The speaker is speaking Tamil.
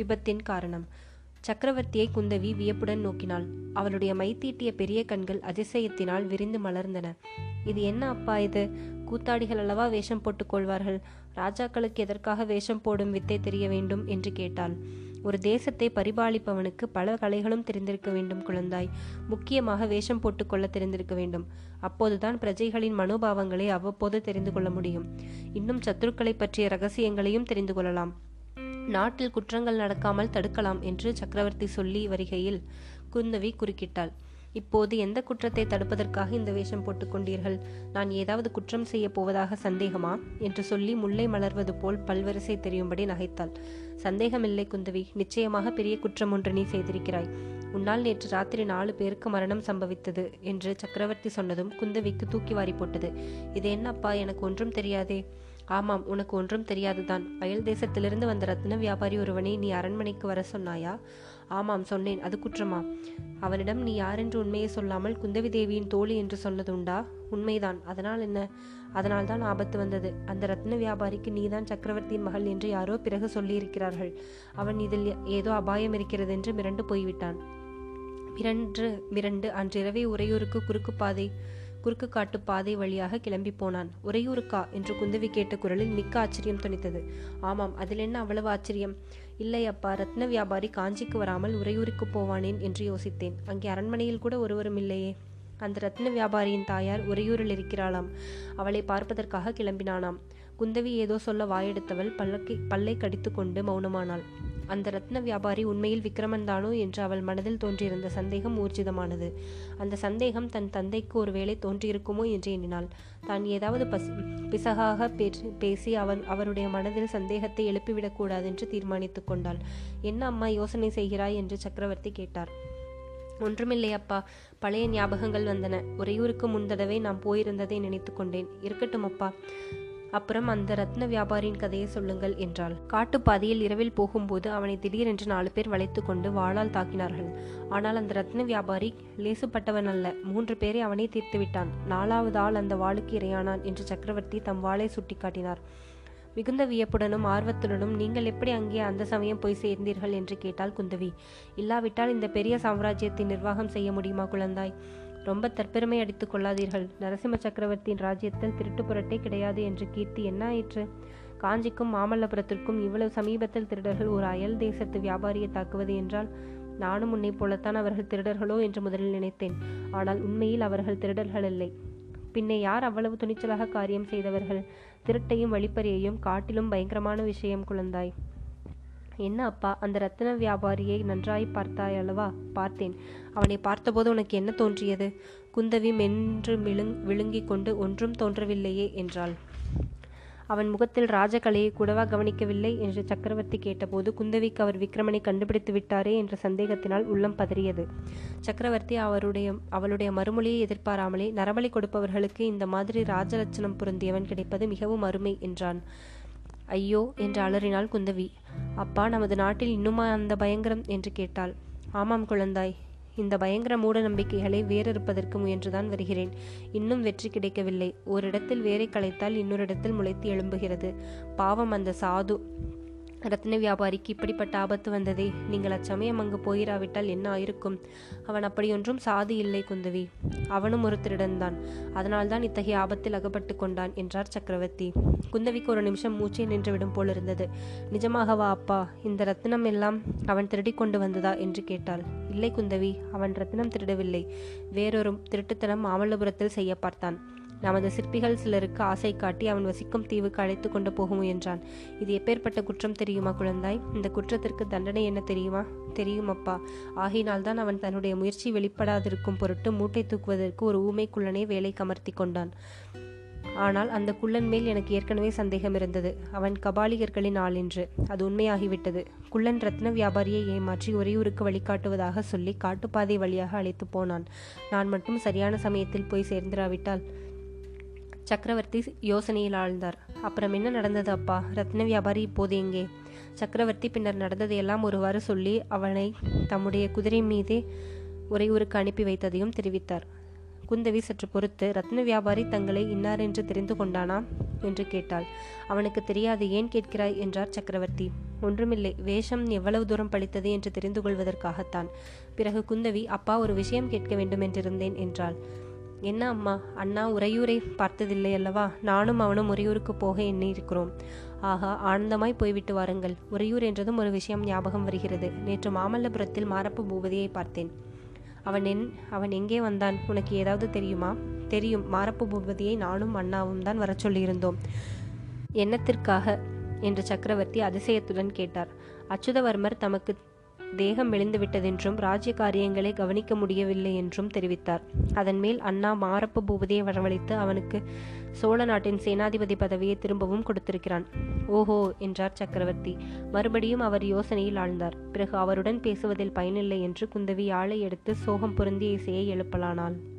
விபத்தின் காரணம். சக்கரவர்த்தியை குந்தவி வியப்புடன் நோக்கினாள். அவளுடைய மைத்தீட்டிய பெரிய கண்கள் அதிசயத்தினால் விரிந்து மலர்ந்தன. இது என்ன அப்பா இது? கூத்தாடிகள் அல்லவா வேஷம் போட்டுக் கொள்வார்கள்? ராஜாக்களுக்கு எதற்காக வேஷம் போடும் வித்தை தெரிய வேண்டும்? என்று கேட்டாள். ஒரு தேசத்தை பரிபாலிப்பவனுக்கு பல கலைகளும் தெரிந்திருக்க வேண்டும் குழந்தாய். முக்கியமாக வேஷம் போட்டுக்கொள்ள தெரிந்திருக்க வேண்டும். அப்போதுதான் பிரஜைகளின் மனோபாவங்களை அவ்வப்போது தெரிந்து கொள்ள முடியும். இன்னும் சத்துருக்களை பற்றிய ரகசியங்களையும் தெரிந்து கொள்ளலாம். நாட்டில் குற்றங்கள் நடக்காமல் தடுக்கலாம் என்று சக்கரவர்த்தி சொல்லி வருகையில் குந்தவி குறுக்கிட்டாள். இப்போது எந்த குற்றத்தை தடுப்பதற்காக இந்த வேஷம் போட்டுக்கொண்டீர்கள் நான் ஏதாவது குற்றம் செய்ய போவதாக சந்தேகமா? என்று சொல்லி முல்லை மலர்வது போல் பல்வரிசை தெரியும்படி நகைத்தாள். சந்தேகமில்லை குந்தவி. நிச்சயமாக பெரிய குற்றம் ஒன்று நீ செய்திருக்கிறாய். உன்னால் நேற்று ராத்திரி நாலு பேருக்கு மரணம் சம்பவித்தது என்று சக்கரவர்த்தி சொன்னதும் குந்தவிக்கு தூக்கி வாரி போட்டது. இது என்னப்பா? எனக்கு ஒன்றும் தெரியாதே. ஆமாம் உனக்கு ஒன்றும் தெரியாதுதான். அயல் தேசத்திலிருந்து வந்த ரத்ன வியாபாரி ஒருவனை நீ அரண்மனைக்கு வர சொன்னாயா? ஆமாம் சொன்னேன். அது குற்றமா? அவனிடம் நீ யாரென்று உண்மையை சொல்லாமல் குந்தவி தேவியின் தோழி என்று சொன்னது உண்டா? உண்மைதான். அதனால் என்ன? அதனால் தான் ஆபத்து வந்தது. அந்த ரத்ன வியாபாரிக்கு நீதான் சக்கரவர்த்தியின் மகள் என்று யாரோ பிறகு சொல்லியிருக்கிறார்கள். அவன் இதில் ஏதோ அபாயம் இருக்கிறது என்று மிரண்டு போய்விட்டான். மிரண்டு மிரண்டு அன்றிரவே உறையூருக்கு குறுக்கு பாதை குறுக்கு காட்டு பாதை வழியாக கிளம்பி போனான். உறையூருக்கா? என்று குந்தவி கேட்ட குரலில் மிக்க ஆச்சரியம் துணித்தது. ஆமாம் அதில் என்ன அவ்வளவு ஆச்சரியம்? இல்லை அப்பா ரத்ன வியாபாரி காஞ்சிக்கு வராமல் உறையூருக்கு போவானேன் என்று யோசித்தேன். அங்கே அரண்மனையில் கூட ஒருவரும் இல்லையே? அந்த ரத்ன வியாபாரியின் தாயார் உறையூரில் இருக்கிறாளாம். அவளை பார்ப்பதற்காக கிளம்பினானாம். குந்தவி ஏதோ சொல்ல வாயெடுத்தவள் பல்லக்கை பல்லை கடித்து கொண்டு மௌனமானாள். அந்த ரத்ன வியாபாரி உண்மையில் விக்ரமன் தானோ என்று அவள் மனதில் தோன்றியிருந்த சந்தேகம் ஊர்ஜிதமானது. அந்த சந்தேகம் தன் தந்தைக்கு ஒருவேளை தோன்றியிருக்குமோ என்று எண்ணினாள். தான் ஏதாவது பஸ் பிசகாக பேசி அவன் அவருடைய மனதில் சந்தேகத்தை எழுப்பிவிடக்கூடாது என்று தீர்மானித்துக் கொண்டாள். என்ன அம்மா யோசனை செய்கிறாய்? என்று சக்கரவர்த்தி கேட்டார். ஒன்றுமில்லை அப்பா. பழைய ஞாபகங்கள் வந்தன. உறையூருக்கு முந்தடவை நான் போயிருந்ததை நினைத்து கொண்டேன். இருக்கட்டும் அப்பா. அப்புறம் அந்த ரத்ன வியாபாரியின் கதையை சொல்லுங்கள் என்றாள். காட்டுப்பாதையில் இரவில் போகும்போது அவனை திடீரென்று நாலு பேர் வளைத்து கொண்டு வாளால் தாக்கினார்கள். ஆனால் அந்த ரத்ன வியாபாரி லேசுப்பட்டவன் அல்ல. மூன்று பேரை அவனே தீர்த்து விட்டான். நாலாவது ஆள் அந்த வாளுக்கு இரையானான் என்று சக்கரவர்த்தி தம் வாளை சுட்டிக்காட்டினார். மிகுந்த வியப்புடனும் ஆர்வத்துடனும் நீங்கள் எப்படி அங்கே அந்த சமயம் போய் சேர்ந்தீர்கள் என்று கேட்டால் குந்தவி. இல்லாவிட்டால் இந்த பெரிய சாம்ராஜ்யத்தை நிர்வாகம் செய்ய முடியுமா குழந்தாய்? ரொம்ப தற்பெருமை அடித்துக் கொள்ளாதீர்கள். நரசிம்ம சக்கரவர்த்தியின் ராஜ்யத்தில் திருட்டு புரட்டே கிடையாது என்று கீர்த்தி என்ன ஆயிற்று? காஞ்சிக்கும் மாமல்லபுரத்திற்கும் இவ்வளவு சமீபத்தில் திருடர்கள் ஒரு அயல் தேசத்து வியாபாரியை தாக்குவது என்றால் நானும் உன்னை போலத்தான் அவர்கள் திருடர்களோ என்று முதலில் நினைத்தேன். ஆனால் உண்மையில் அவர்கள் திருடர்கள் இல்லை. பின்னே யார் அவ்வளவு துணிச்சலாக காரியம் செய்தவர்கள்? திருட்டையும் வழிப்பறியையும் காட்டிலும் பயங்கரமான விஷயம் குழந்தாய். என்ன அப்பா அந்த ரத்தின வியாபாரியை நன்றாய் பார்த்தாய் அல்லவா? பார்த்தேன். அவனை பார்த்தபோது உனக்கு என்ன தோன்றியது? குந்தவி மென்று விழுங் விழுங்கிக் கொண்டு ஒன்றும் தோன்றவில்லையே என்றாள். அவன் முகத்தில் ராஜகலையை கூடவா கவனிக்கவில்லை என்று சக்கரவர்த்தி கேட்டபோது குந்தவிக்கு அவர் விக்ரமனை கண்டுபிடித்து விட்டாரே என்ற சந்தேகத்தினால் உள்ளம் பதறியது. சக்கரவர்த்தி அவருடைய அவளுடைய மறுமொழியை எதிர்பாராமலே நரபலி கொடுப்பவர்களுக்கு இந்த மாதிரி ராஜலட்சணம் பொருந்தியவன் கிடைப்பது மிகவும் அருமை என்றான். ஐயோ என்று அலறினாள் குந்தவி. அப்பா நமது நாட்டில் இன்னுமா அந்த பயங்கரம்? என்று கேட்டாள். ஆமாம் குழந்தாய். இந்த பயங்கர மூட நம்பிக்கைகளை வேறறுப்பதற்கு முயன்றுதான் வருகிறேன். இன்னும் வெற்றி கிடைக்கவில்லை. ஓரிடத்தில் வேரை களைத்தால் இன்னொரு இடத்தில் முளைத்து எழும்புகிறது. பாவம் அந்த சாது. ரத்ன வியாபாரிக்கு இப்படிப்பட்ட ஆபத்து வந்ததே. நீங்கள் அச்சமயம் அங்கு போயிராவிட்டால் என்ன ஆயிருக்கும்? அவன் அப்படியொன்றும் சாதி இல்லை குந்தவி. அவனும் ஒரு திருடன்தான் அதனால்தான் இத்தகைய ஆபத்தில் அகப்பட்டு கொண்டான் என்றார் சக்கரவர்த்தி. குந்தவிக்கு ஒரு நிமிஷம் மூச்சை நின்றுவிடும் போலிருந்தது. நிஜமாகவா அப்பா. இந்த ரத்தினம் எல்லாம் அவன் திருடி கொண்டு வந்ததா? என்று கேட்டாள். இல்லை குந்தவி அவன் ரத்தினம் திருடவில்லை. வேறொரு திருட்டுத்தனம் மாமல்லபுரத்தில் செய்ய பார்த்தான். நமது சிற்பிகள் சிலருக்கு ஆசை காட்டி அவன் வசிக்கும் தீவுக்கு அழைத்து கொண்டு போக முயன்றான். இது எப்பேற்பட்ட குற்றம் தெரியுமா குழந்தாய்? இந்த குற்றத்திற்கு தண்டனை என்ன தெரியுமா? தெரியும் அப்பா ஆகினால்தான் அவன் தன்னுடைய முயற்சி வெளிப்படாதிருக்கும் பொருட்டு மூட்டை தூக்குவதற்கு ஒரு ஊமை குள்ளனை வேலை கமர்த்தி கொண்டான். ஆனால் அந்த குள்ளன் மேல் எனக்கு ஏற்கனவே சந்தேகம் இருந்தது. அவன் கபாலிகர்களின் ஆள் என்று. அது உண்மையாகிவிட்டது. குள்ளன் ரத்ன வியாபாரியை ஏமாற்றி ஒரையூருக்கு வழிகாட்டுவதாக சொல்லி காட்டுப்பாதை வழியாக அழைத்து போனான். நான் மட்டும் சரியான சமயத்தில் போய் சேர்ந்திராவிட்டால் சக்கரவர்த்தி யோசனையில் ஆழ்ந்தார். அப்புறம் என்ன நடந்தது அப்பா? ரத்ன வியாபாரி இப்போது எங்கே? சக்கரவர்த்தி பின்னர் நடந்ததையெல்லாம் ஒருவாறு சொல்லி அவனை தம்முடைய குதிரை மீதே உறையூருக்கு அனுப்பி வைத்ததையும் தெரிவித்தார். குந்தவி சற்று பொறுத்து ரத்ன வியாபாரி தங்களை இன்னார் என்று தெரிந்து கொண்டானா? என்று கேட்டாள். அவனுக்கு தெரியாது ஏன் கேட்கிறாய்? என்றார் சக்கரவர்த்தி. ஒன்றுமில்லை வேஷம் எவ்வளவு தூரம் பழித்தது என்று தெரிந்து கொள்வதற்காகத்தான். பிறகு குந்தவி அப்பா ஒரு விஷயம் கேட்க வேண்டும் என்றிருந்தேன் என்றாள். என்ன அம்மா? அண்ணா உறையூரை பார்த்ததில்லை அல்லவா? நானும் அவனும் உறையூருக்கு போக எண்ணியிருக்கிறோம். ஆகா ஆனந்தமாய் போய்விட்டு வாருங்கள். உறையூர் என்றதும் ஒரு விஷயம் ஞாபகம் வருகிறது. நேற்று மாமல்லபுரத்தில் மாரப்ப பூபதியை பார்த்தேன். அவன் என் அவன் எங்கே வந்தான்? உனக்கு ஏதாவது தெரியுமா? தெரியும். மாரப்ப பூபதியை நானும் அண்ணாவும் தான் வரச் சொல்லியிருந்தோம். என்னத்திற்காக? என்று சக்கரவர்த்தி அதிசயத்துடன் கேட்டார். அச்சுதவர்மர் தமக்கு தேகம் மெலிந்துவிட்டதென்றும் ராஜ்ய காரியங்களை கவனிக்க முடியவில்லை என்றும் தெரிவித்தார். அதன் மேல் அண்ணா மாரப்ப பூபதியை வரவழைத்து அவனுக்கு சோழ நாட்டின் சேனாதிபதி பதவியை திரும்பவும் கொடுத்திருக்கிறான். ஓஹோ என்றார் சக்கரவர்த்தி. மறுபடியும் அவர் யோசனையில் ஆழ்ந்தார். பிறகு அவருடன் பேசுவதில் பயனில்லை என்று குந்தவி ஆளை எடுத்து சோகம் பொருந்திய இசையை எழுப்பலானாள்.